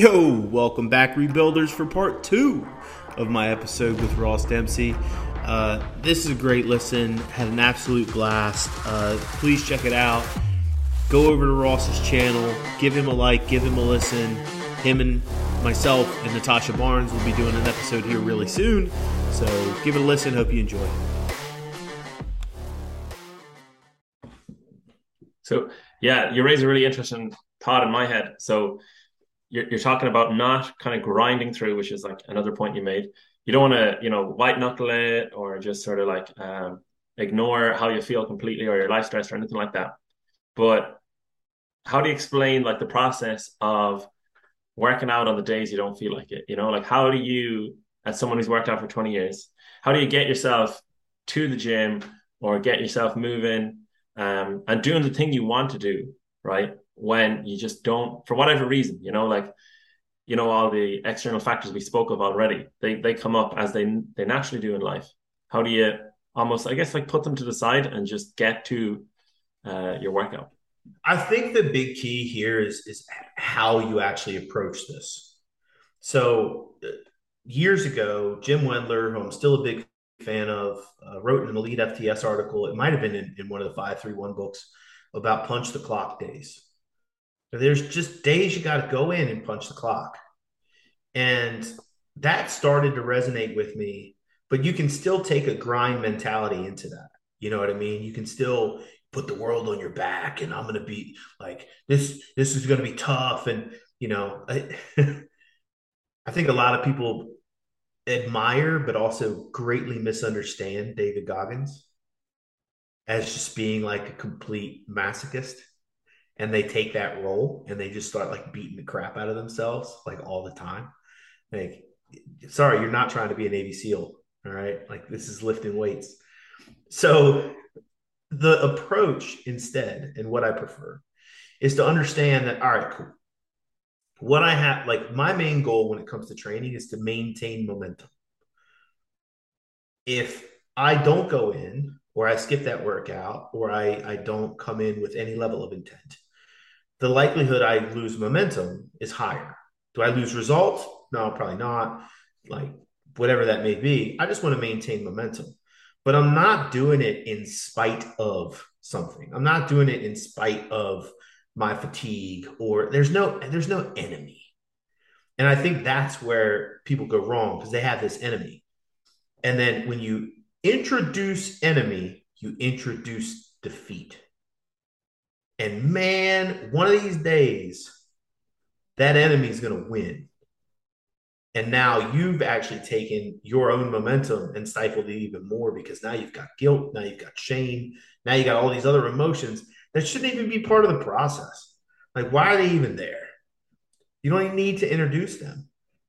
Yo, welcome back, Rebuilders, for part two of my episode with Ross Dempsey. Uh, this is a great listen, had an absolute blast. Uh, please check it out. Go over to Ross's channel, give him a like, give him a listen. Him and myself and Natasha Barnes will be doing an episode here really soon. So give it a listen. Hope you enjoy. So, yeah, you raise a really interesting thought in my head. So, you're, you're talking about not kind of grinding through, which is like another point you made. You don't want to, you know, white knuckle it or just sort of like um, ignore how you feel completely or your life stress or anything like that. But how do you explain like the process of working out on the days you don't feel like it? You know, like how do you, as someone who's worked out for 20 years, how do you get yourself to the gym or get yourself moving um, and doing the thing you want to do, right? When you just don't, for whatever reason, you know, like, you know, all the external factors we spoke of already, they, they come up as they, they naturally do in life. How do you almost, I guess, like put them to the side and just get to uh, your workout? I think the big key here is is how you actually approach this. So uh, years ago, Jim Wendler, who I'm still a big fan of, uh, wrote an Elite FTS article. It might have been in, in one of the 531 books about punch the clock days. There's just days you got to go in and punch the clock. And that started to resonate with me, but you can still take a grind mentality into that. You know what I mean? You can still put the world on your back and I'm going to be like this this is going to be tough and you know I, I think a lot of people admire but also greatly misunderstand David Goggins as just being like a complete masochist and they take that role and they just start like beating the crap out of themselves like all the time. Like, sorry, you're not trying to be a Navy SEAL. All right. Like, this is lifting weights. So, the approach instead, and what I prefer, is to understand that, all right, cool. What I have, like, my main goal when it comes to training is to maintain momentum. If I don't go in, or I skip that workout, or I, I don't come in with any level of intent, the likelihood I lose momentum is higher. Do I lose results? No, probably not. Like whatever that may be, I just want to maintain momentum. But I'm not doing it in spite of something. I'm not doing it in spite of my fatigue or there's no there's no enemy. And I think that's where people go wrong because they have this enemy. And then when you introduce enemy, you introduce defeat. And man, one of these days, that enemy is going to win. And now you've actually taken your own momentum and stifled it even more because now you've got guilt, now you've got shame, now you got all these other emotions that shouldn't even be part of the process. Like, why are they even there? You don't even need to introduce them.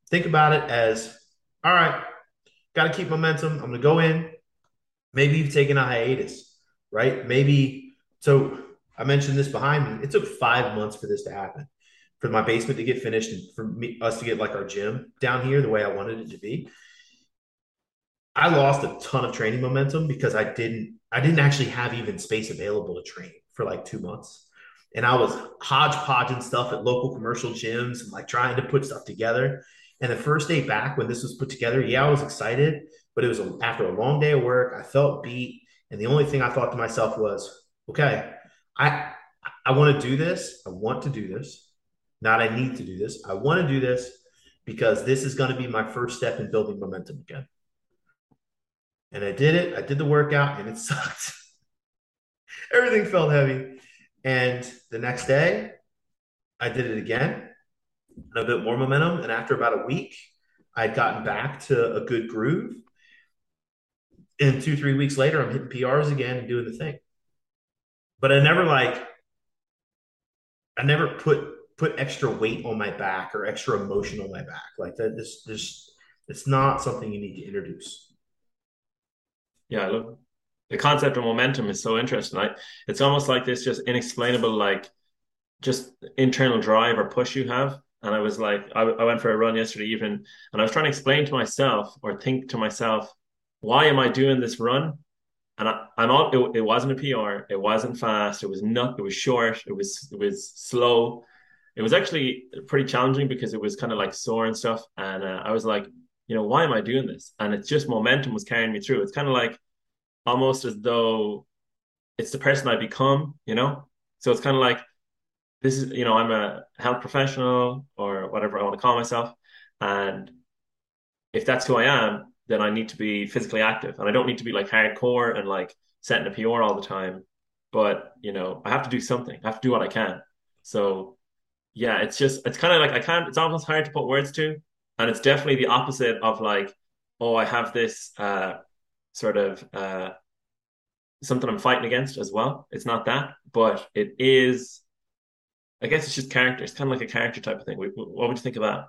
Think about it as all right, got to keep momentum. I'm going to go in. Maybe you've taken a hiatus, right? Maybe so I mentioned this behind me. It took five months for this to happen, for my basement to get finished, and for me, us to get like our gym down here the way I wanted it to be. I lost a ton of training momentum because I didn't I didn't actually have even space available to train for like two months. And I was hodgepodging stuff at local commercial gyms and like trying to put stuff together. And the first day back when this was put together, yeah, I was excited, but it was after a long day of work. I felt beat. And the only thing I thought to myself was, okay, I I want to do this. I want to do this. Not I need to do this. I want to do this because this is going to be my first step in building momentum again. And I did it. I did the workout and it sucked. Everything felt heavy. And the next day, I did it again, a bit more momentum. And after about a week, I had gotten back to a good groove. And two, three weeks later, I'm hitting PRs again and doing the thing but I never like I never put put extra weight on my back or extra emotion on my back. Like that this this it's not something you need to introduce. Yeah, look, the concept of momentum is so interesting. Like it's almost like this just inexplainable like just internal drive or push you have. And I was like, I, I went for a run yesterday evening and I was trying to explain to myself or think to myself, why am I doing this run? And I, am all it, it, wasn't a PR, it wasn't fast, it was not, it was short, it was it was slow, it was actually pretty challenging because it was kind of like sore and stuff. And uh, I was like, you know, why am I doing this? And it's just momentum was carrying me through. It's kind of like almost as though it's the person I become, you know? So it's kind of like this is, you know, I'm a health professional or whatever I want to call myself. And if that's who I am, then I need to be physically active. And I don't need to be like hardcore and like setting a PR all the time. But, you know, I have to do something. I have to do what I can. So yeah, it's just it's kind of like I can't it's almost hard to put words to. And it's definitely the opposite of like, oh, I have this uh sort of uh something I'm fighting against as well. It's not that, but it is. I guess it's just character. It's kind of like a character type of thing. What would you think of that?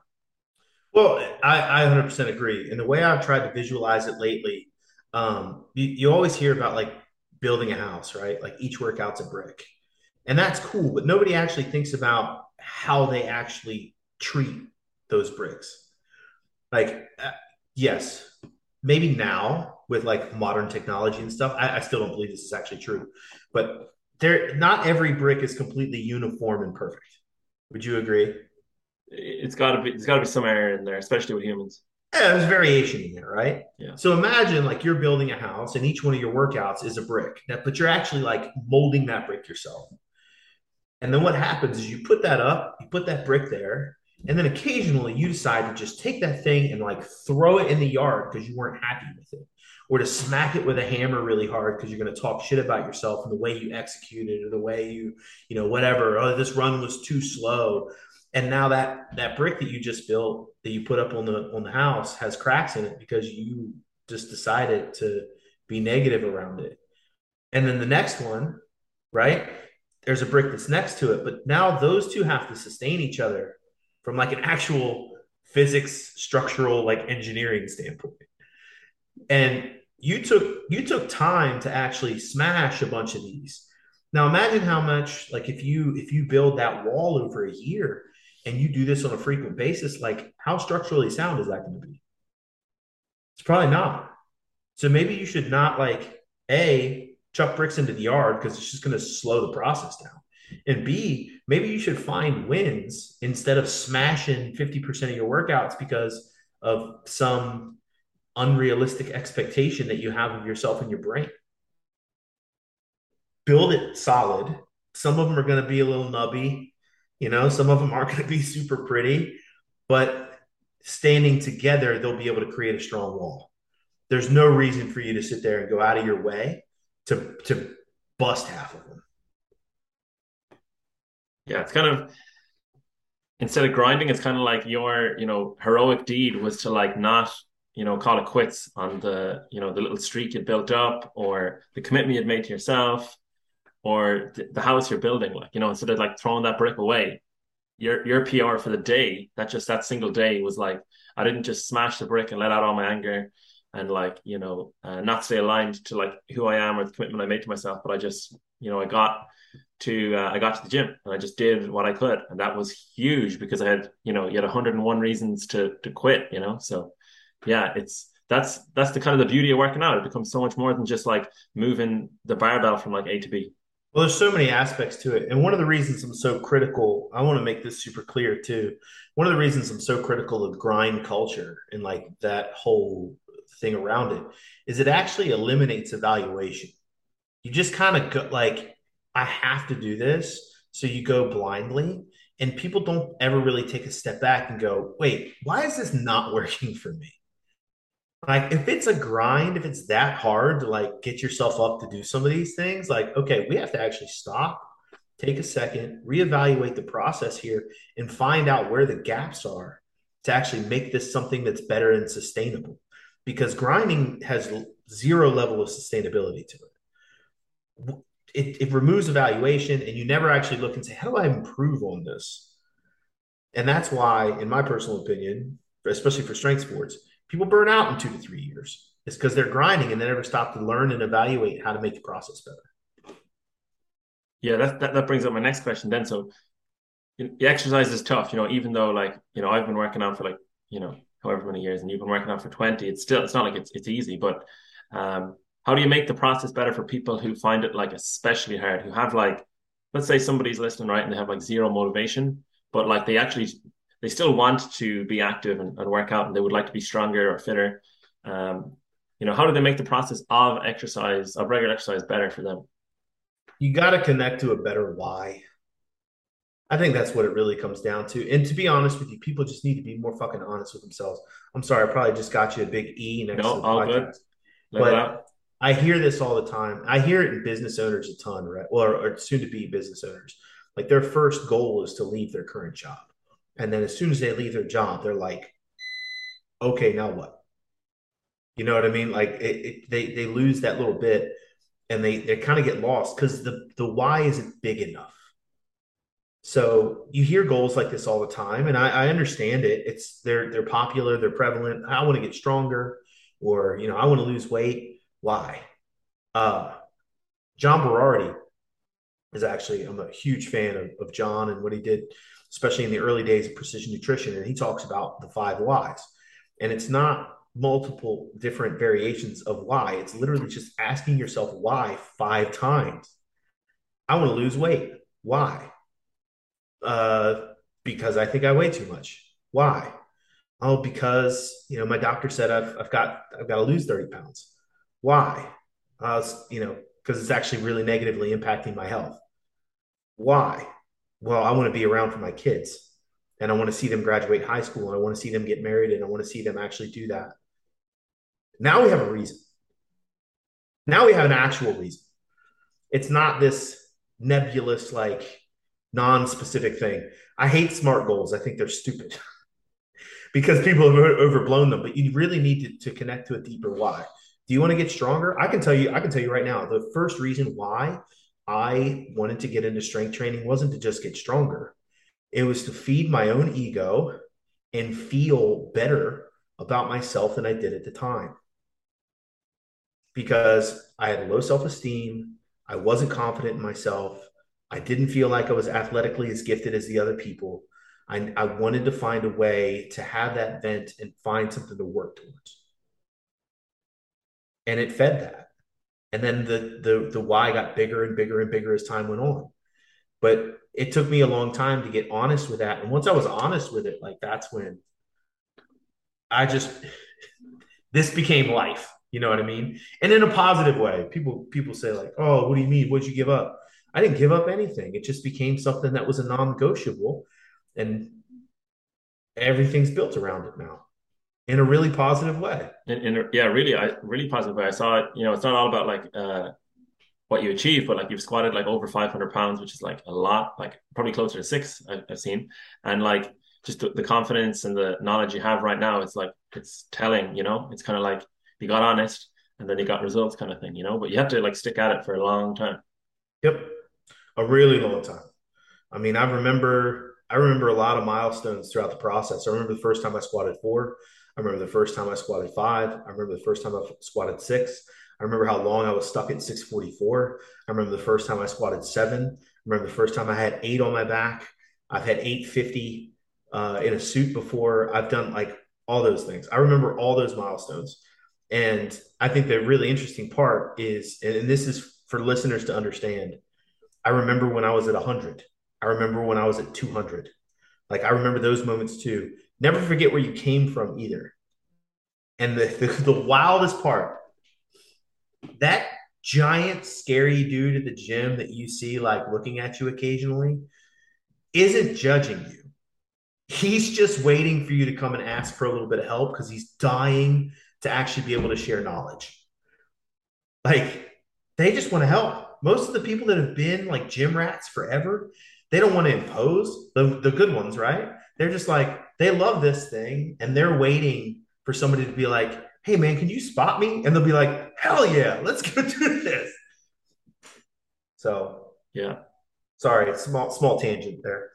Well, I, I 100% agree. And the way I've tried to visualize it lately, um, you, you always hear about like building a house, right? Like each workout's a brick. And that's cool, but nobody actually thinks about how they actually treat those bricks. Like, uh, yes, maybe now with like modern technology and stuff. I, I still don't believe this is actually true, but there, not every brick is completely uniform and perfect. Would you agree? It's got to be. There's got to be some error in there, especially with humans. Yeah, there's variation in there, right? Yeah. So imagine like you're building a house and each one of your workouts is a brick, but you're actually like molding that brick yourself. And then what happens is you put that up, you put that brick there, and then occasionally you decide to just take that thing and like throw it in the yard because you weren't happy with it or to smack it with a hammer really hard because you're going to talk shit about yourself and the way you executed or the way you, you know, whatever. Oh, this run was too slow. And now that that brick that you just built that you put up on the on the house has cracks in it because you just decided to be negative around it. And then the next one, right? There's a brick that's next to it, but now those two have to sustain each other from like an actual physics structural like engineering standpoint and you took you took time to actually smash a bunch of these now imagine how much like if you if you build that wall over a year and you do this on a frequent basis like how structurally sound is that going to be it's probably not so maybe you should not like a chuck bricks into the yard because it's just going to slow the process down and b maybe you should find wins instead of smashing 50% of your workouts because of some unrealistic expectation that you have of yourself and your brain. Build it solid. Some of them are going to be a little nubby, you know, some of them aren't going to be super pretty, but standing together, they'll be able to create a strong wall. There's no reason for you to sit there and go out of your way to to bust half of them. Yeah, it's kind of instead of grinding, it's kind of like your, you know, heroic deed was to like not you know, call it quits on the, you know, the little streak you built up or the commitment you'd made to yourself or the, house you're building. Like, you know, instead of like throwing that brick away, your your PR for the day, that just that single day was like, I didn't just smash the brick and let out all my anger and like, you know, uh, not stay aligned to like who I am or the commitment I made to myself, but I just, you know, I got to uh, I got to the gym and I just did what I could, and that was huge because I had you know you had 101 reasons to to quit, you know. So yeah, it's that's that's the kind of the beauty of working out. It becomes so much more than just like moving the barbell from like A to B. Well, there's so many aspects to it. And one of the reasons I'm so critical, I want to make this super clear too. One of the reasons I'm so critical of grind culture and like that whole thing around it is it actually eliminates evaluation. You just kind of go like, I have to do this. So you go blindly. And people don't ever really take a step back and go, wait, why is this not working for me? Like if it's a grind if it's that hard to like get yourself up to do some of these things like okay we have to actually stop take a second reevaluate the process here and find out where the gaps are to actually make this something that's better and sustainable. Because grinding has zero level of sustainability to it. It, it removes evaluation and you never actually look and say how do i improve on this? And that's why in my personal opinion especially for strength sports people burn out in two to three years. It's because they're grinding and they never stop to learn and evaluate how to make the process better. Yeah, that, that, that brings up my next question then. So the exercise is tough, you know, even though like, you know, I've been working out for like, you know, however many years and you've been working out for 20, it's still, it's not like it's, it's easy, but um, how do you make the process better for people who find it like especially hard, who have like, let's say somebody's listening, right, and they have like zero motivation, but like they actually they still want to be active and, and work out and they would like to be stronger or fitter. Um, you know, how do they make the process of exercise, of regular exercise better for them? You got to connect to a better why. I think that's what it really comes down to. And to be honest with you, people just need to be more fucking honest with themselves. I'm sorry, I probably just got you a big E next no, to the all podcast. Good. But I hear this all the time. I hear it in business owners a ton, right? Well, or, or soon to be business owners. Like their first goal is to leave their current job. And then as soon as they leave their job, they're like, okay, now what? You know what I mean? Like it, it, they they lose that little bit, and they they kind of get lost because the the why isn't big enough. So you hear goals like this all the time, and I, I understand it. It's they're they're popular, they're prevalent. I want to get stronger, or you know, I want to lose weight. Why? Uh, John Berardi is actually I'm a huge fan of, of John and what he did especially in the early days of precision nutrition. And he talks about the five whys. And it's not multiple different variations of why, it's literally just asking yourself why five times. I want to lose weight. Why? Uh, because I think I weigh too much. Why? Oh, because you know my doctor said I've I've got I've got to lose thirty pounds. Why? Uh, you know, because it's actually really negatively impacting my health. Why? Well, I want to be around for my kids and I want to see them graduate high school and I want to see them get married and I want to see them actually do that. Now we have a reason. Now we have an actual reason. It's not this nebulous, like non specific thing. I hate SMART goals. I think they're stupid because people have overblown them, but you really need to, to connect to a deeper why. Do you want to get stronger? I can tell you, I can tell you right now, the first reason why I wanted to get into strength training wasn't to just get stronger. It was to feed my own ego and feel better about myself than I did at the time. Because I had low self esteem. I wasn't confident in myself. I didn't feel like I was athletically as gifted as the other people. I, I wanted to find a way to have that vent and find something to work towards. And it fed that and then the the the why got bigger and bigger and bigger as time went on. But it took me a long time to get honest with that. And once i was honest with it like that's when i just this became life. You know what i mean? And in a positive way. People people say like oh what do you mean? What'd you give up? I didn't give up anything. It just became something that was a non-negotiable. And everything's built around it now in a really positive way. In, in yeah, really, I really positive way. I saw it. You know, it's not all about like uh, what you achieve, but like you've squatted like over 500 pounds, which is like a lot, like probably closer to six I've, I've seen, and like just the, the, confidence and the knowledge you have right now, it's like it's telling. You know, it's kind of like you got honest and then you got results, kind of thing. You know, but you have to like stick at it for a long time. Yep, a really long time. I mean, I remember I remember a lot of milestones throughout the process. I remember the first time I squatted four. I remember the first time I squatted five. I remember the first time I squatted six. I remember how long I was stuck at 644. I remember the first time I squatted seven. I remember the first time I had eight on my back. I've had 850 uh, in a suit before. I've done like all those things. I remember all those milestones. And I think the really interesting part is, and this is for listeners to understand, I remember when I was at 100. I remember when I was at 200. Like I remember those moments too. Never forget where you came from either. And the, the, the wildest part, that giant, scary dude at the gym that you see like looking at you occasionally isn't judging you. He's just waiting for you to come and ask for a little bit of help because he's dying to actually be able to share knowledge. Like they just want to help. Most of the people that have been like gym rats forever, they don't want to impose the, the good ones, right? They're just like, they love this thing and they're waiting for somebody to be like, hey man, can you spot me? And they'll be like, hell yeah, let's go do this. So yeah. Sorry, small small tangent there.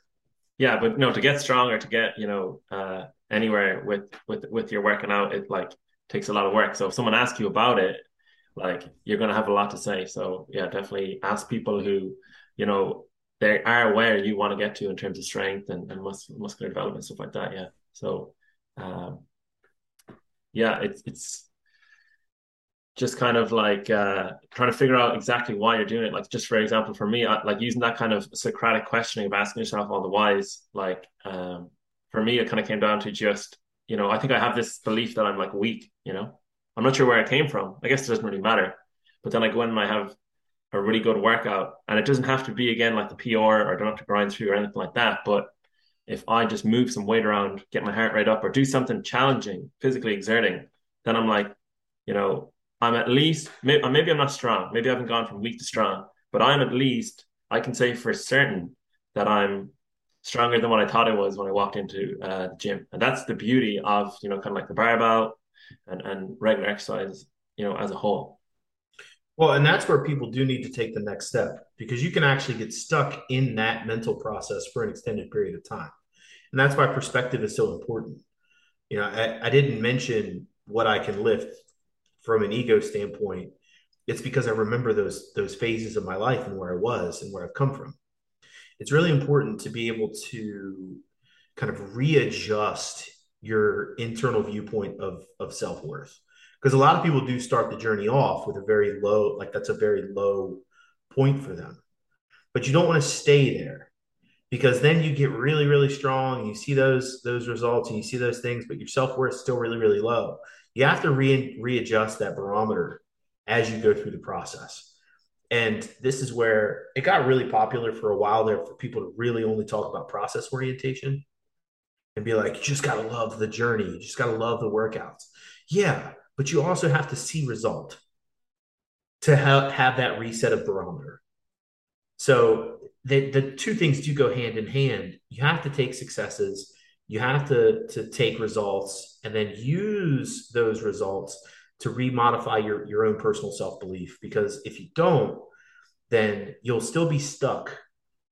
Yeah, but no, to get stronger, to get, you know, uh anywhere with with with your working out, it like takes a lot of work. So if someone asks you about it, like you're gonna have a lot to say. So yeah, definitely ask people who, you know, they are where you want to get to in terms of strength and, and mus- muscular development stuff like that. Yeah. So, um, yeah, it's it's just kind of like uh, trying to figure out exactly why you're doing it. Like, just for example, for me, I, like using that kind of Socratic questioning of asking yourself all the whys. Like, um, for me, it kind of came down to just, you know, I think I have this belief that I'm like weak. You know, I'm not sure where it came from. I guess it doesn't really matter. But then I go in and I have a really good workout, and it doesn't have to be again like the PR or I don't have to grind through or anything like that. But if I just move some weight around, get my heart rate up, or do something challenging, physically exerting, then I'm like, you know, I'm at least maybe, maybe I'm not strong. Maybe I haven't gone from weak to strong, but I'm at least I can say for certain that I'm stronger than what I thought I was when I walked into uh, the gym, and that's the beauty of you know kind of like the barbell and and regular exercise, you know, as a whole. Well, and that's where people do need to take the next step because you can actually get stuck in that mental process for an extended period of time. And that's why perspective is so important. You know, I, I didn't mention what I can lift from an ego standpoint. It's because I remember those those phases of my life and where I was and where I've come from. It's really important to be able to kind of readjust your internal viewpoint of of self-worth because a lot of people do start the journey off with a very low like that's a very low point for them. But you don't want to stay there because then you get really really strong and you see those those results and you see those things but your self-worth is still really really low. You have to re- readjust that barometer as you go through the process. And this is where it got really popular for a while there for people to really only talk about process orientation and be like you just got to love the journey. You just got to love the workouts. Yeah but you also have to see result to have, have that reset of barometer. So the, the two things do go hand in hand. You have to take successes, you have to, to take results, and then use those results to remodify your, your own personal self belief. Because if you don't, then you'll still be stuck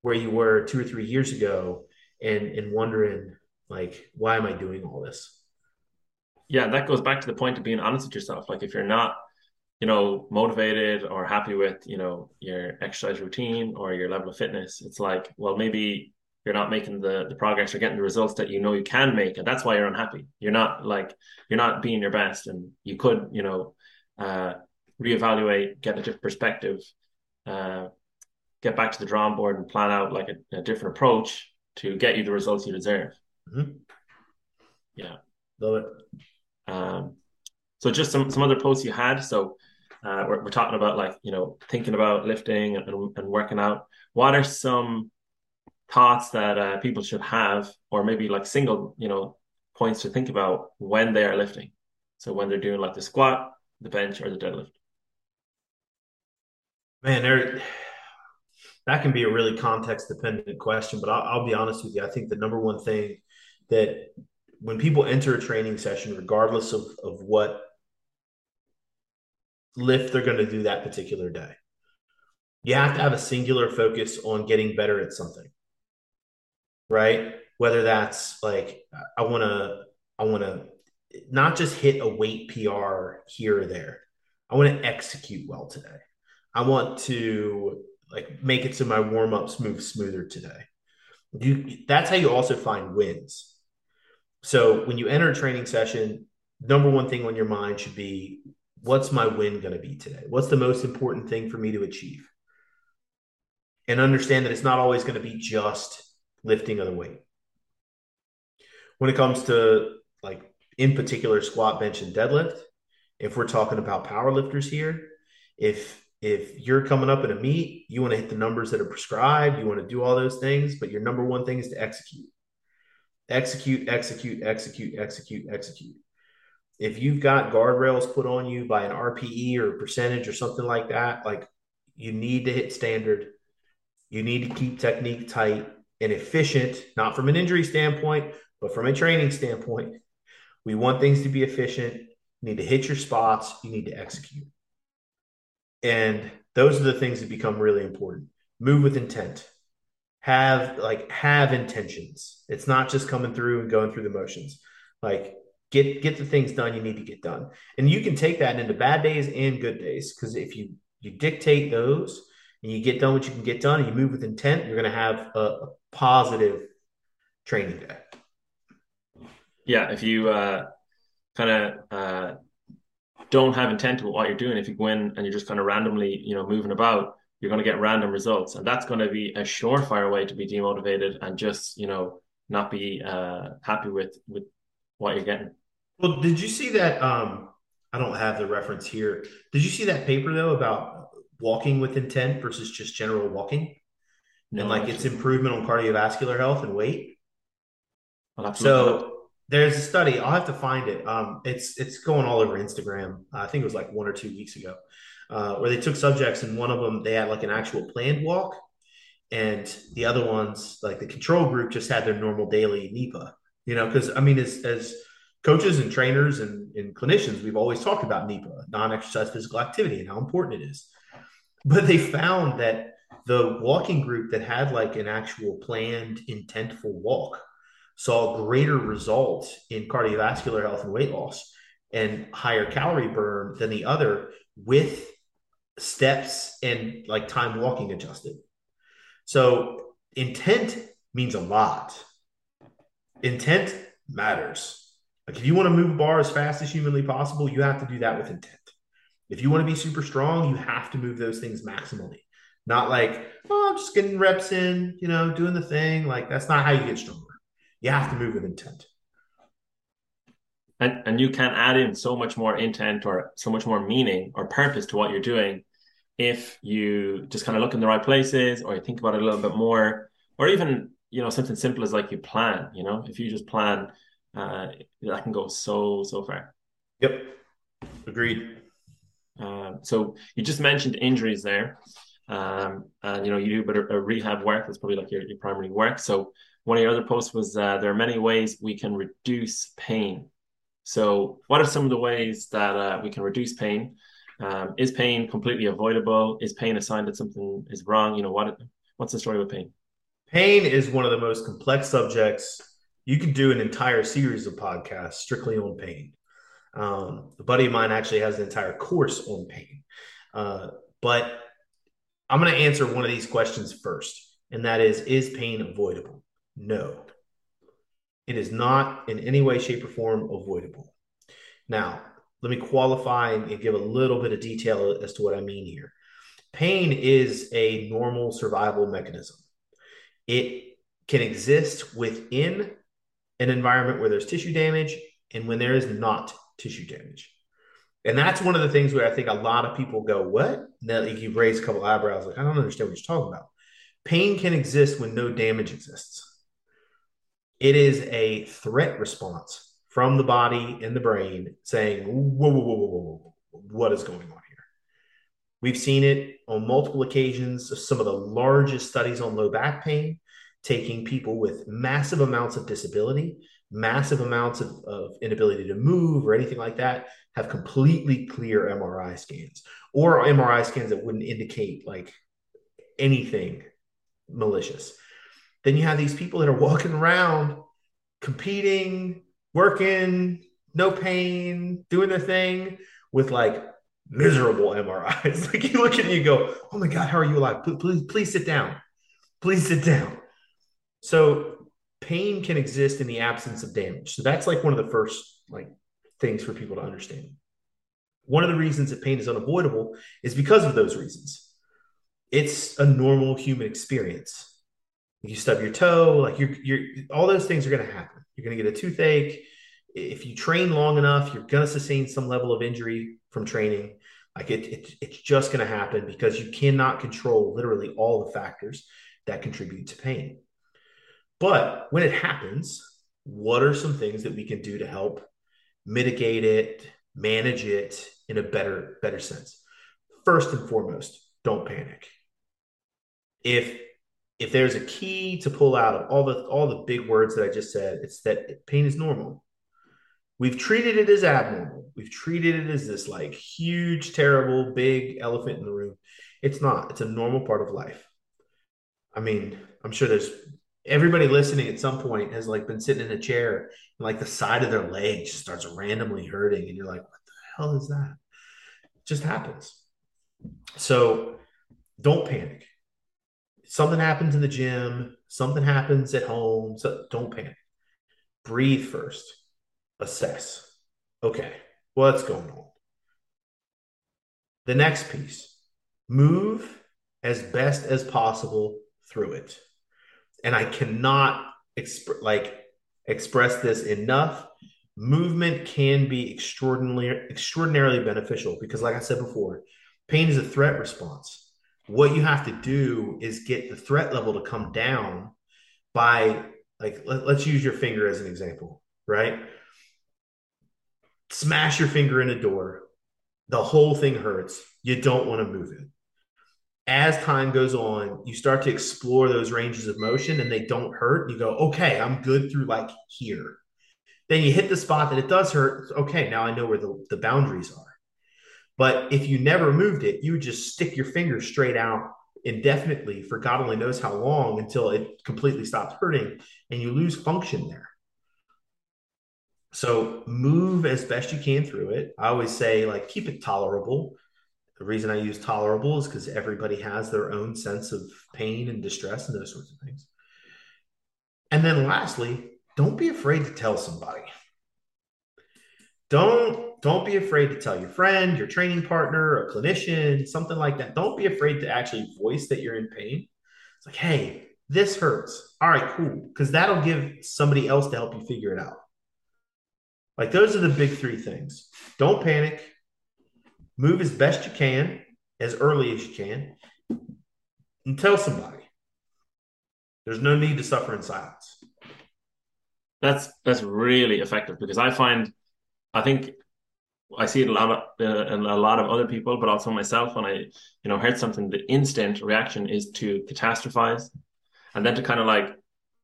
where you were two or three years ago and, and wondering, like, why am I doing all this? Yeah, that goes back to the point of being honest with yourself. Like if you're not, you know, motivated or happy with, you know, your exercise routine or your level of fitness, it's like, well, maybe you're not making the the progress or getting the results that you know you can make, and that's why you're unhappy. You're not like you're not being your best, and you could, you know, uh, reevaluate, get a different perspective, uh, get back to the drawing board and plan out like a, a different approach to get you the results you deserve. Mm-hmm. Yeah, love it. Um, so just some some other posts you had. So uh, we're, we're talking about like you know thinking about lifting and, and working out. What are some thoughts that uh, people should have, or maybe like single you know points to think about when they are lifting? So when they're doing like the squat, the bench, or the deadlift. Man, there that can be a really context dependent question, but I'll, I'll be honest with you. I think the number one thing that when people enter a training session, regardless of, of what lift they're going to do that particular day, you have to have a singular focus on getting better at something, right? Whether that's like, I want to, I want to not just hit a weight PR here or there. I want to execute well today. I want to like make it so my warm ups move smoother today. You, that's how you also find wins so when you enter a training session, number one thing on your mind should be what's my win going to be today? What's the most important thing for me to achieve? And understand that it's not always going to be just lifting of the weight. When it comes to like in particular squat, bench, and deadlift, if we're talking about power lifters here, if if you're coming up in a meet, you want to hit the numbers that are prescribed, you want to do all those things, but your number one thing is to execute execute, execute, execute, execute, execute. If you've got guardrails put on you by an RPE or percentage or something like that, like you need to hit standard. You need to keep technique tight and efficient, not from an injury standpoint, but from a training standpoint. We want things to be efficient. You need to hit your spots. You need to execute. And those are the things that become really important. Move with intent have like have intentions. It's not just coming through and going through the motions. Like get get the things done you need to get done. And you can take that into bad days and good days because if you you dictate those and you get done what you can get done and you move with intent, you're going to have a, a, positive training day. Yeah, if you uh, kind of uh, don't have intent with what you're doing, if you go in and you're just kind of randomly, you know, moving about, you're going to get random results, and that's going to be a surefire way to be demotivated and just, you know, not be uh, happy with with what you're getting. Well, did you see that? Um, I don't have the reference here. Did you see that paper though about walking with intent versus just general walking, no, and like its improvement on cardiovascular health and weight? so there's a study. I'll have to find it. Um, it's it's going all over Instagram. I think it was like one or two weeks ago, uh, where they took subjects and one of them they had like an actual planned walk, and the other ones like the control group just had their normal daily NEPA. You know, because I mean, as as coaches and trainers and, and clinicians, we've always talked about NEPA, non-exercise physical activity, and how important it is. But they found that the walking group that had like an actual planned intentful walk saw greater results in cardiovascular health and weight loss and higher calorie burn than the other with steps and like time walking adjusted. So intent means a lot. Intent matters. Like if you want to move a bar as fast as humanly possible, you have to do that with intent. If you want to be super strong, you have to move those things maximally. Not like, oh, I'm just getting reps in, you know, doing the thing. Like that's not how you get stronger. You have to move with intent. And, and you can add in so much more intent or so much more meaning or purpose to what you're doing if you just kind of look in the right places or you think about it a little bit more or even you know something simple as like you plan you know? If you just plan uh, that can go so so far. Yep. Agreed. Uh, so you just mentioned injuries there. Um, and you know you do a bit of rehab work. That's probably like your, your primary work. So one of your other posts was uh, there are many ways we can reduce pain. So, what are some of the ways that uh, we can reduce pain? Um, is pain completely avoidable? Is pain a sign that something is wrong? You know, what what's the story with pain? Pain is one of the most complex subjects. You could do an entire series of podcasts strictly on pain. Um, a buddy of mine actually has an entire course on pain. Uh, but I'm going to answer one of these questions first, and that is Is pain avoidable? No. It is not in any way, shape, or form avoidable. Now, let me qualify and give a little bit of detail as to what I mean here. Pain is a normal survival mechanism. It can exist within an environment where there's tissue damage and when there is not tissue damage. And that's one of the things where I think a lot of people go, What? Now you raise a couple eyebrows, like, I don't understand what you're talking about. Pain can exist when no damage exists. It is a threat response from the body and the brain saying, whoa, whoa, whoa, whoa, whoa, what is going on here? We've seen it on multiple occasions. Some of the largest studies on low back pain, taking people with massive amounts of disability, massive amounts of, of inability to move or anything like that, have completely clear MRI scans or MRI scans that wouldn't indicate like anything malicious then you have these people that are walking around competing, working, no pain, doing their thing with like miserable MRIs. like you look at it you go, oh my God, how are you alive? Please, please, please sit down. Please sit down. So pain can exist in the absence of damage. So that's like one of the first like things for people to understand. One of the reasons that pain is unavoidable is because of those reasons. It's a normal human experience you stub your toe, like you're, you're, all those things are going to happen. You're going to get a toothache. If you train long enough, you're going to sustain some level of injury from training. Like it, it it's just going to happen because you cannot control literally all the factors that contribute to pain. But when it happens, what are some things that we can do to help mitigate it, manage it in a better, better sense? First and foremost, don't panic. If if there's a key to pull out of all the all the big words that I just said, it's that pain is normal. We've treated it as abnormal. We've treated it as this like huge, terrible, big elephant in the room. It's not. It's a normal part of life. I mean, I'm sure there's everybody listening at some point has like been sitting in a chair and like the side of their leg just starts randomly hurting, and you're like, what the hell is that? It just happens. So don't panic something happens in the gym, something happens at home. So don't panic. Breathe first. Assess. Okay, what's going on? The next piece move as best as possible through it. And I cannot exp- like express this enough. Movement can be extraordinarily extraordinarily beneficial because like I said before, pain is a threat response. What you have to do is get the threat level to come down by like let, us use your finger as an example, right? Smash your finger in a door. The whole thing hurts. You don't want to move it as time goes on, you start to explore those ranges of motion and they don't hurt. You go, okay, I'm good through like here. Then you hit the spot that it does hurt. Okay, now I know where the, the boundaries are. But if you never moved it, you would just stick your finger straight out indefinitely for God only knows how long until it completely stops hurting and you lose function there. So move as best you can through it. I always say, like, keep it tolerable the reason I use tolerable is because everybody has their own sense of pain and distress and those sorts of things. And then lastly, don't be afraid to tell somebody. Don't don't be afraid to tell your friend, your training partner, a clinician, something like that. Don't be afraid to actually voice that you're in pain. It's like, hey, this hurts. All right, cool. Because that'll give somebody else to help you figure it out. Like those are the big three things. Don't panic move as best you can, as early as you can, and tell somebody. There's no need to suffer in silence. That's that's really effective because I find, I think, I see it a lot of uh, in a lot of other people, but also myself. When I you know heard something, the instant reaction is to catastrophize, and then to kind of like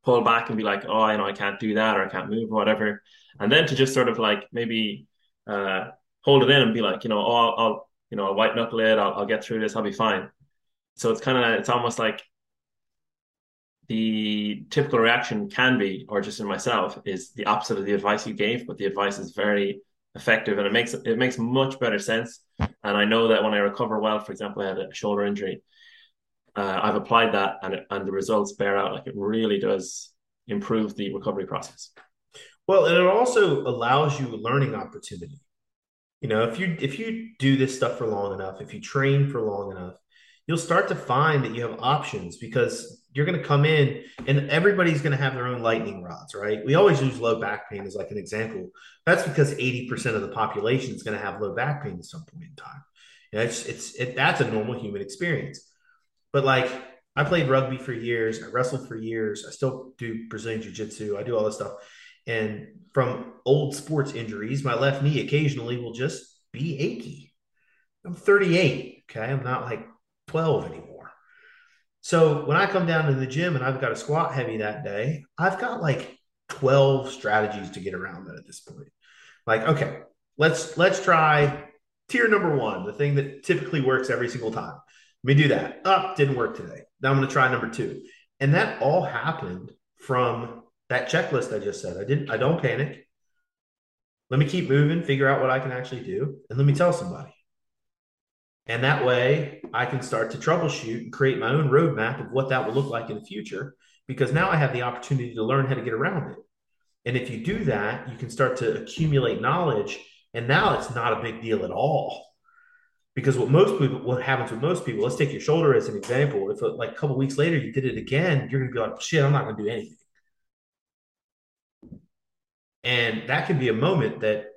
pull back and be like, oh, you know, I can't do that or I can't move or whatever, and then to just sort of like maybe uh, hold it in and be like, you know, oh, I'll, I'll you know, I'll white knuckle it. I'll, I'll get through this. I'll be fine. So it's kind of, it's almost like the typical reaction can be, or just in myself, is the opposite of the advice you gave, but the advice is very effective and it makes it makes much better sense. And I know that when I recover well, for example, I had a shoulder injury. Uh, I've applied that, and it, and the results bear out. Like it really does improve the recovery process. Well, and it also allows you a learning opportunity you know if you if you do this stuff for long enough if you train for long enough you'll start to find that you have options because you're going to come in and everybody's going to have their own lightning rods right we always use low back pain as like an example that's because 80% of the population is going to have low back pain at some point in time know, it's it's it, that's a normal human experience but like i played rugby for years i wrestled for years i still do brazilian jiu-jitsu i do all this stuff and from old sports injuries, my left knee occasionally will just be achy. I'm 38. Okay. I'm not like 12 anymore. So when I come down to the gym and I've got a squat heavy that day, I've got like 12 strategies to get around that at this point. Like, okay, let's let's try tier number one, the thing that typically works every single time. Let me do that. Up, oh, didn't work today. Now I'm going to try number two. And that all happened from that checklist I just said. I didn't, I don't panic. Let me keep moving, figure out what I can actually do, and let me tell somebody. And that way I can start to troubleshoot and create my own roadmap of what that will look like in the future because now I have the opportunity to learn how to get around it. And if you do that, you can start to accumulate knowledge. And now it's not a big deal at all. Because what most people, what happens with most people, let's take your shoulder as an example. If uh, like a couple weeks later you did it again, you're going to be like, shit, I'm not going to do anything. And that can be a moment that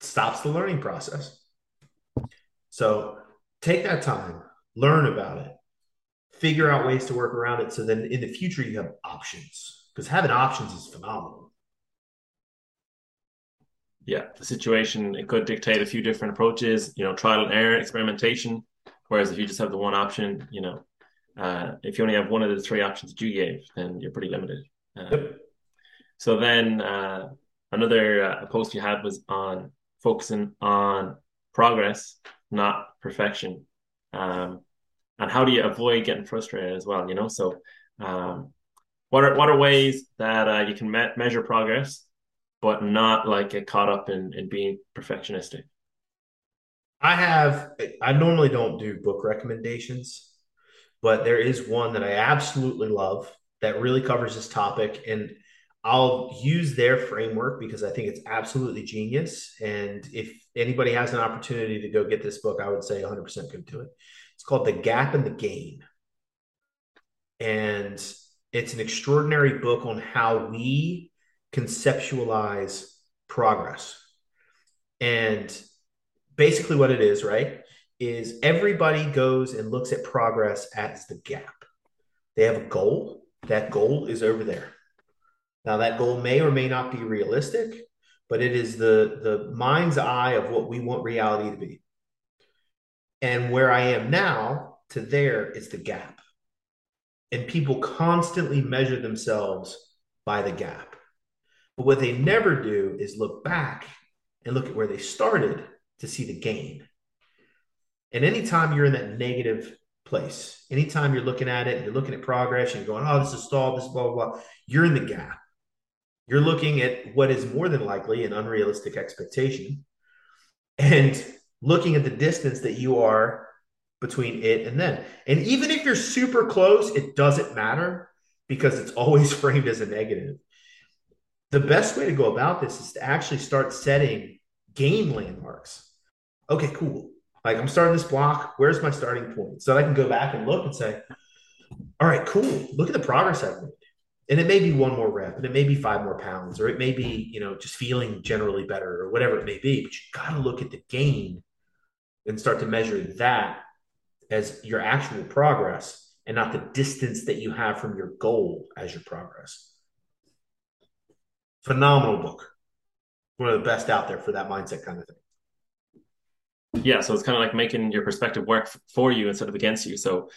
stops the learning process. So take that time, learn about it, figure out ways to work around it. So then in the future, you have options because having options is phenomenal. Yeah, the situation, it could dictate a few different approaches, you know, trial and error, experimentation. Whereas if you just have the one option, you know, uh, if you only have one of the three options that you gave, then you're pretty limited. Uh, yep. So then, uh, another uh, post you had was on focusing on progress, not perfection. Um, and how do you avoid getting frustrated as well? You know, so um, what are what are ways that uh, you can me- measure progress, but not like get caught up in in being perfectionistic? I have. I normally don't do book recommendations, but there is one that I absolutely love that really covers this topic and I'll use their framework because I think it's absolutely genius. And if anybody has an opportunity to go get this book, I would say 100% go do it. It's called The Gap and the Gain. And it's an extraordinary book on how we conceptualize progress. And basically, what it is, right, is everybody goes and looks at progress as the gap. They have a goal, that goal is over there. Now, that goal may or may not be realistic, but it is the, the mind's eye of what we want reality to be. And where I am now to there is the gap. And people constantly measure themselves by the gap. But what they never do is look back and look at where they started to see the gain. And anytime you're in that negative place, anytime you're looking at it you're looking at progress and going, oh, this is stalled, this is blah, blah, blah, you're in the gap. You're looking at what is more than likely an unrealistic expectation and looking at the distance that you are between it and then. And even if you're super close, it doesn't matter because it's always framed as a negative. The best way to go about this is to actually start setting game landmarks. Okay, cool. Like I'm starting this block. Where's my starting point? So I can go back and look and say, all right, cool. Look at the progress I've made. And it may be one more rep, and it may be five more pounds, or it may be, you know, just feeling generally better, or whatever it may be. But you got to look at the gain and start to measure that as your actual progress and not the distance that you have from your goal as your progress. Phenomenal book. One of the best out there for that mindset kind of thing. Yeah, so it's kind of like making your perspective work for you instead of against you. So,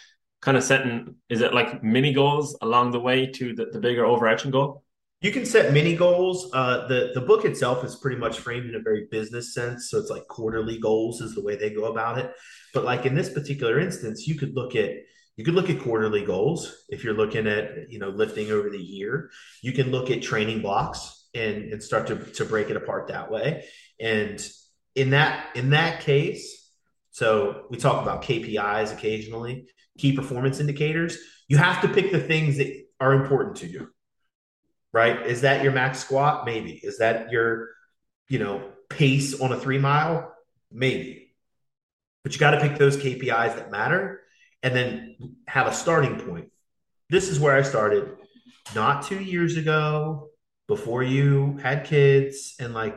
kind of setting is it like mini goals along the way to the, the bigger overarching goal? You can set mini goals. Uh, the the book itself is pretty much framed in a very business sense, so it's like quarterly goals is the way they go about it. But like in this particular instance, you could look at you could look at quarterly goals if you're looking at you know lifting over the year. You can look at training blocks and and start to to break it apart that way. And in that in that case, so we talk about KPIs occasionally, key performance indicators. You have to pick the things that are important to you. Right? Is that your max squat? Maybe. Is that your you know pace on a three mile? Maybe but you got to pick those KPIs that matter and then have a starting point. This is where I started not two years ago before you had kids and like,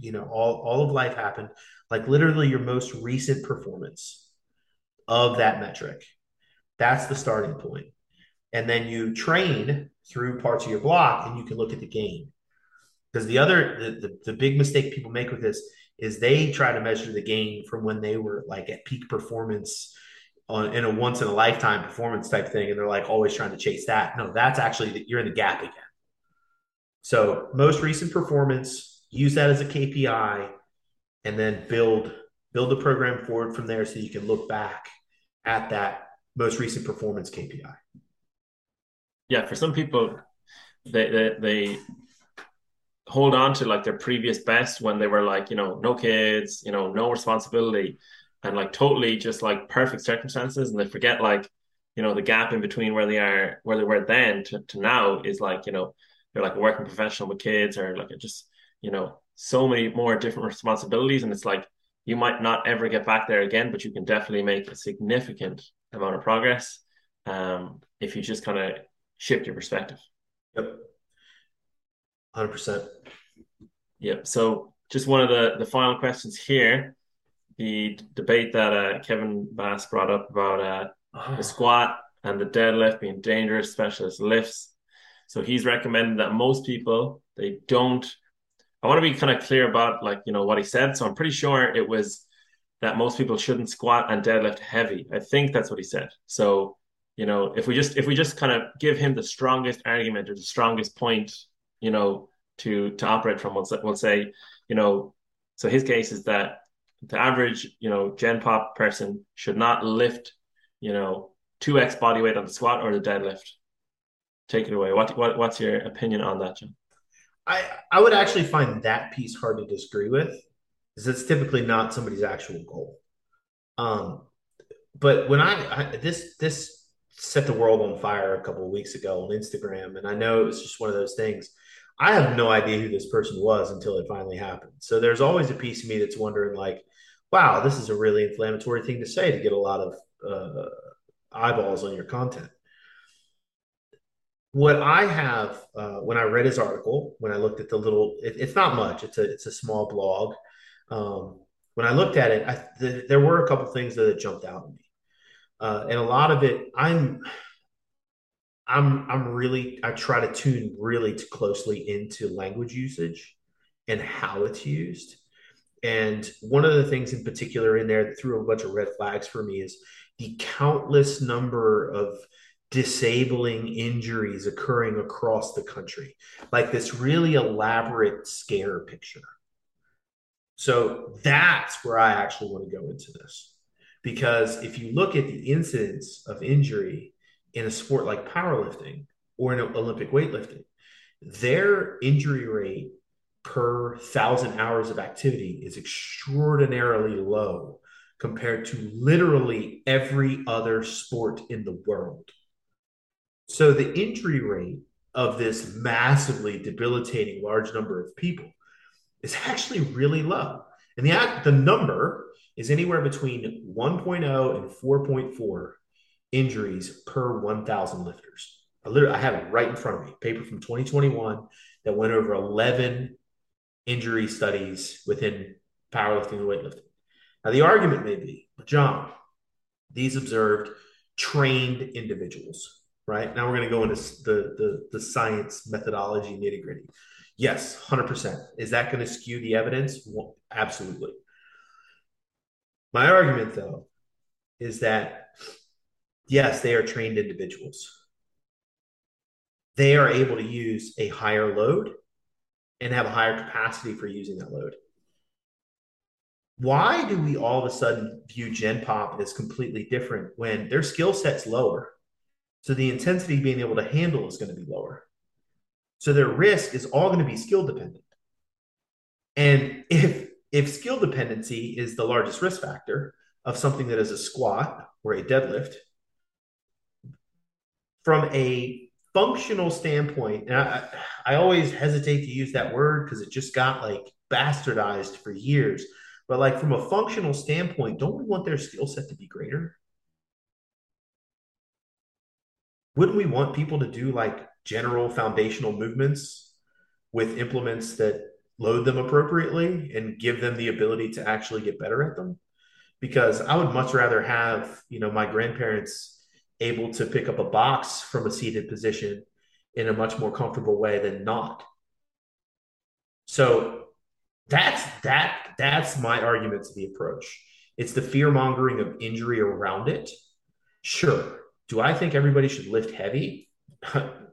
you know, all, all of life happened. Like literally your most recent performance of that metric. That's the starting point. And then you train through parts of your block and you can look at the gain. Because the other, the, the, the big mistake people make with this is they try to measure the gain from when they were like at peak performance on in a once in a lifetime performance type thing and they're like always trying to chase that no that's actually you're in the gap again so most recent performance use that as a kpi and then build build the program forward from there so you can look back at that most recent performance kpi yeah for some people they they, they hold on to like their previous best when they were like you know no kids you know no responsibility and like totally just like perfect circumstances. And they forget like you know the gap in between where they are where they were then to, to now is like you know they're like a working professional with kids or like just you know so many more different responsibilities. And it's like you might not ever get back there again but you can definitely make a significant amount of progress um, if you just kind of shift your perspective yep 100%. Yep. So just one of the, the final questions here. The debate that uh, Kevin Bass brought up about uh, oh. the squat and the deadlift being dangerous, especially as lifts. So he's recommending that most people, they don't, I want to be kind of clear about like, you know, what he said. So I'm pretty sure it was that most people shouldn't squat and deadlift heavy. I think that's what he said. So, you know, if we just, if we just kind of give him the strongest argument or the strongest point you know, to to operate from. We'll say, we'll say, you know, so his case is that the average, you know, Gen Pop person should not lift, you know, two x body weight on the squat or the deadlift. Take it away. What, what what's your opinion on that, John? I I would actually find that piece hard to disagree with, because it's typically not somebody's actual goal. Um, but when I, I this this set the world on fire a couple of weeks ago on Instagram, and I know it was just one of those things I have no idea who this person was until it finally happened. So there's always a piece of me that's wondering, like, wow, this is a really inflammatory thing to say to get a lot of uh, eyeballs on your content. What I have uh, when I read his article, when I looked at the little, it, it's not much. It's a it's a small blog. Um, when I looked at it, I, th- there were a couple things that jumped out at me, uh, and a lot of it, I'm I'm I'm really I try to tune really closely into language usage and how it's used. And one of the things in particular in there that threw a bunch of red flags for me is the countless number of disabling injuries occurring across the country, like this really elaborate scare picture. So that's where I actually want to go into this. Because if you look at the incidence of injury in a sport like powerlifting or in Olympic weightlifting, their injury rate per thousand hours of activity is extraordinarily low compared to literally every other sport in the world. So the injury rate of this massively debilitating large number of people is actually really low. And the, the number is anywhere between 1.0 and 4.4 injuries per 1,000 lifters. I literally I have it right in front of me. Paper from 2021 that went over 11 injury studies within powerlifting and weightlifting. Now the argument may be, John, these observed trained individuals, right? Now we're going to go into the, the, the science methodology nitty gritty. Yes, 100%. Is that going to skew the evidence? Well, absolutely. My argument, though, is that yes, they are trained individuals. They are able to use a higher load and have a higher capacity for using that load. Why do we all of a sudden view Gen Pop as completely different when their skill set's lower? So the intensity being able to handle is going to be lower. So their risk is all going to be skill dependent. And if if skill dependency is the largest risk factor of something that is a squat or a deadlift, from a functional standpoint, and I, I always hesitate to use that word because it just got like bastardized for years. But like from a functional standpoint, don't we want their skill set to be greater? Wouldn't we want people to do like general foundational movements with implements that load them appropriately and give them the ability to actually get better at them? Because I would much rather have, you know, my grandparents able to pick up a box from a seated position in a much more comfortable way than not. So that's that that's my argument to the approach. It's the fear mongering of injury around it. Sure. Do I think everybody should lift heavy?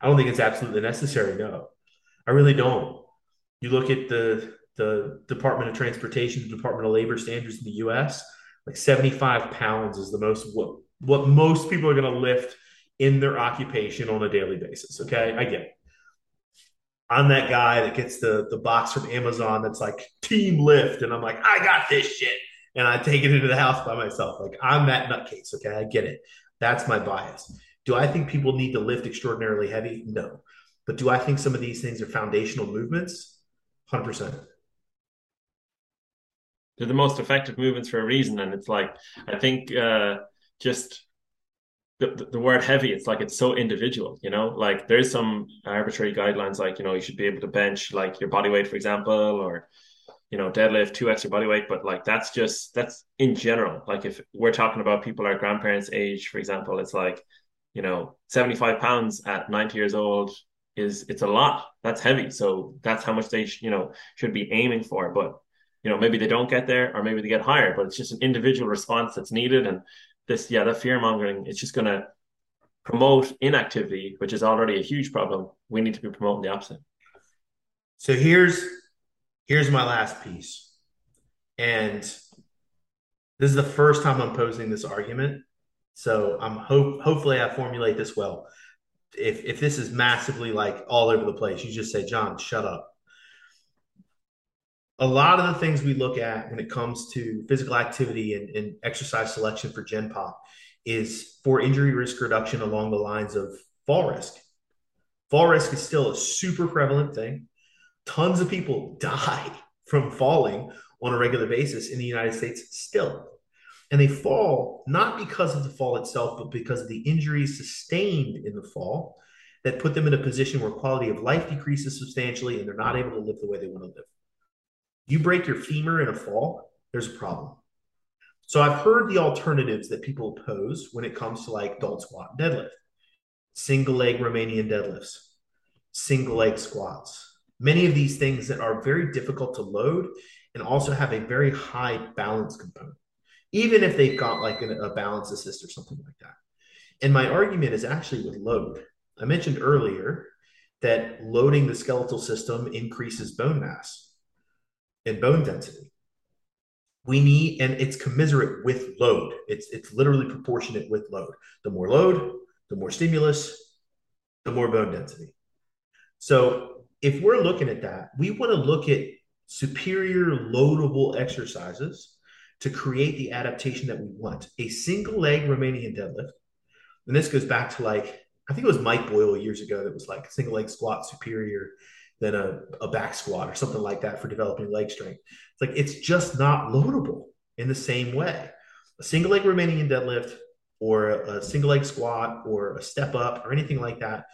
I don't think it's absolutely necessary. No, I really don't. You look at the the Department of Transportation, the Department of Labor standards in the U.S. Like 75 pounds is the most what what most people are going to lift in their occupation on a daily basis. Okay, I get it. I'm that guy that gets the the box from Amazon that's like team lift, and I'm like, I got this shit, and I take it into the house by myself. Like I'm that nutcase. Okay, I get it. That's my bias. Do I think people need to lift extraordinarily heavy? No. But do I think some of these things are foundational movements? 100%. They're the most effective movements for a reason. And it's like, I think uh, just the, the word heavy, it's like it's so individual, you know, like there's some arbitrary guidelines, like, you know, you should be able to bench like your body weight, for example, or, you know, deadlift two extra body weight. But like that's just, that's in general. Like if we're talking about people our grandparents' age, for example, it's like, you know, 75 pounds at 90 years old is, it's a lot. That's heavy. So that's how much they, sh- you know, should be aiming for. But, you know, maybe they don't get there or maybe they get higher, but it's just an individual response that's needed. And this, yeah, that fear mongering, it's just going to promote inactivity, which is already a huge problem. We need to be promoting the opposite. So here's here's my last piece, and this is the first time I'm posing this argument. So I'm hope hopefully I formulate this well. If if this is massively like all over the place, you just say, John, shut up a lot of the things we look at when it comes to physical activity and, and exercise selection for Gen Pop is for injury risk reduction along the lines of fall risk. Fall risk is still a super prevalent thing. Tons of people die from falling on a regular basis in the United States still. And they fall not because of the fall itself, but because of the injuries sustained in the fall that put them in a position where quality of life decreases substantially and they're not able to live the way they want to live. You break your femur in a fall, there's a problem. So I've heard the alternatives that people pose when it comes to like dart squat deadlift, single leg Romanian deadlifts, single leg squats. Many of these things that are very difficult to load and also have a very high balance component, even if they've got like a, a balance assist or something like that. And my argument is actually with load. I mentioned earlier that loading the skeletal system increases bone mass and bone density. We need, and it's commiserate with load. It's it's literally proportionate with load. The more load, the more stimulus, the more bone density. So if we're looking at that, we want to look at superior loadable exercises to create the adaptation that we want. A single leg Romanian deadlift, and this goes back to like I think it was Mike Boyle years ago that was like single leg squat superior than a, a back squat or something like that for developing leg strength. It's like it's just not loadable in the same way. A single leg Romanian deadlift or a single leg squat or a step up or anything like that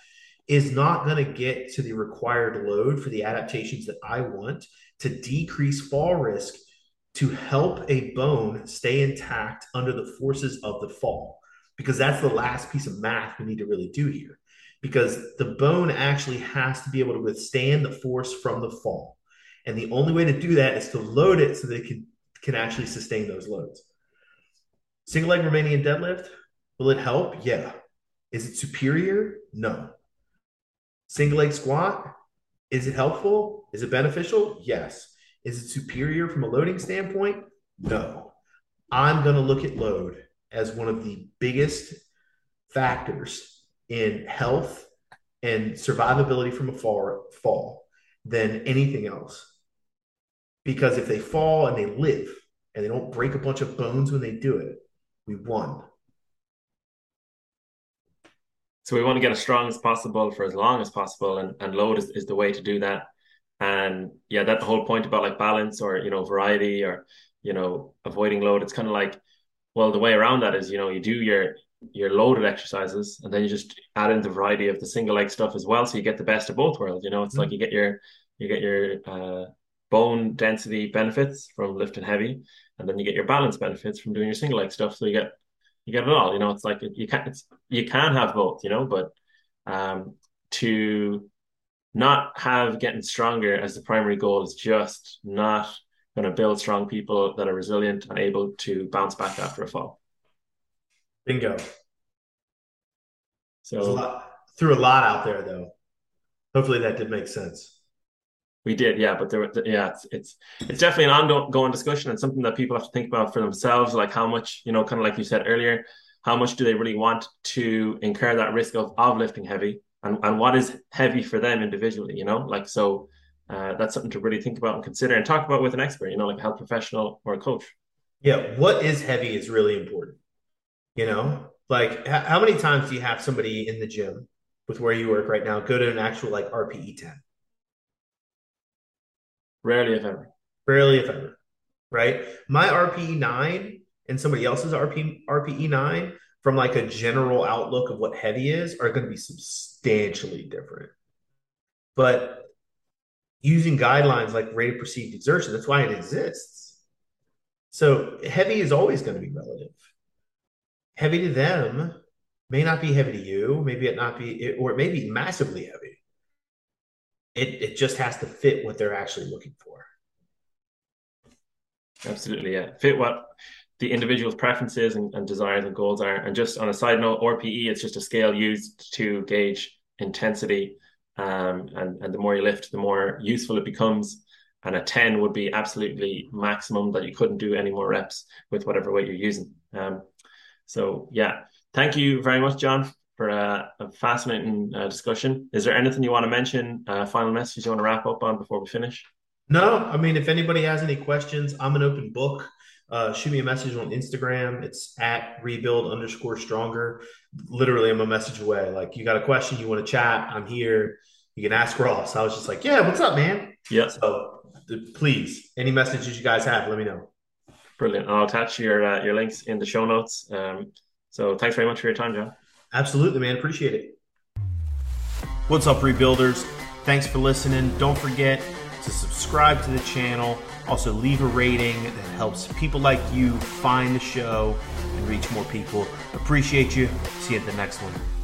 is not going to get to the required load for the adaptations that I want to decrease fall risk to help a bone stay intact under the forces of the fall because that's the last piece of math we need to really do here. Because the bone actually has to be able to withstand the force from the fall. And the only way to do that is to load it so that it can, can actually sustain those loads. Single leg Romanian deadlift, will it help? Yeah. Is it superior? No. Single leg squat, is it helpful? Is it beneficial? Yes. Is it superior from a loading standpoint? No. I'm going to look at load as one of the biggest factors in health and survivability from a fall, fall than anything else. Because if they fall and they live and they don't break a bunch of bones when they do it, we won. So we want to get as strong as possible for as long as possible, and, and load is, is the way to do that. And yeah, that the whole point about like balance or you know variety or you know avoiding load. It's kind of like well, the way around that is, you know, you do your your loaded exercises and then you just add in the variety of the single leg stuff as well. So you get the best of both worlds. You know, it's mm-hmm. like you get your you get your uh, bone density benefits from lifting heavy, and then you get your balance benefits from doing your single leg stuff. So you get you get it all. You know, it's like you can't—it's you can have both. You know, but um, to not have getting stronger as the primary goal is just not going to build strong people that are resilient and able to bounce back after a fall. Bingo. So a lot, threw a lot out there though. Hopefully that did make sense. We did, yeah, but there, yeah, it's, it's it's definitely an ongoing discussion and something that people have to think about for themselves. Like how much, you know, kind of like you said earlier, how much do they really want to incur that risk of of lifting heavy, and and what is heavy for them individually, you know, like so uh, that's something to really think about and consider and talk about with an expert, you know, like a health professional or a coach. Yeah, what is heavy is really important. You know, like h- how many times do you have somebody in the gym with where you work right now go to an actual like RPE 10? Rarely, if ever. Rarely, if ever. Right. My RPE 9 and somebody else's RP, RPE 9 from like a general outlook of what heavy is are going to be substantially different. But using guidelines like rate of perceived exertion. That's why it exists. So heavy is always going to be relative. Heavy to them may not be heavy to you. Maybe it not be, or it may be massively heavy. It it just has to fit what they're actually looking for. Absolutely, yeah. Fit what the individual's preferences and, and desires and goals are. And just on a side note, RPE, it's just a scale used to gauge intensity um, and and the more you lift, the more useful it becomes. And a ten would be absolutely maximum that you couldn't do any more reps with whatever weight you're using. Um, so yeah, thank you very much, John, for a, a fascinating uh, discussion. Is there anything you want to mention? Uh, final message you want to wrap up on before we finish? No, I mean, if anybody has any questions, I'm an open book. Uh, shoot me a message on Instagram. It's at rebuild underscore stronger. Literally, I'm a message away. Like, you got a question, you want to chat, I'm here. You can ask Ross. I was just like, yeah, what's up, man? Yeah. So please, any messages you guys have, let me know. Brilliant. I'll attach your uh, your links in the show notes. Um, so thanks very much for your time, John. Absolutely, man. Appreciate it. What's up, rebuilders? Thanks for listening. Don't forget to subscribe to the channel. Also, leave a rating that helps people like you find the show and reach more people. Appreciate you. See you at the next one.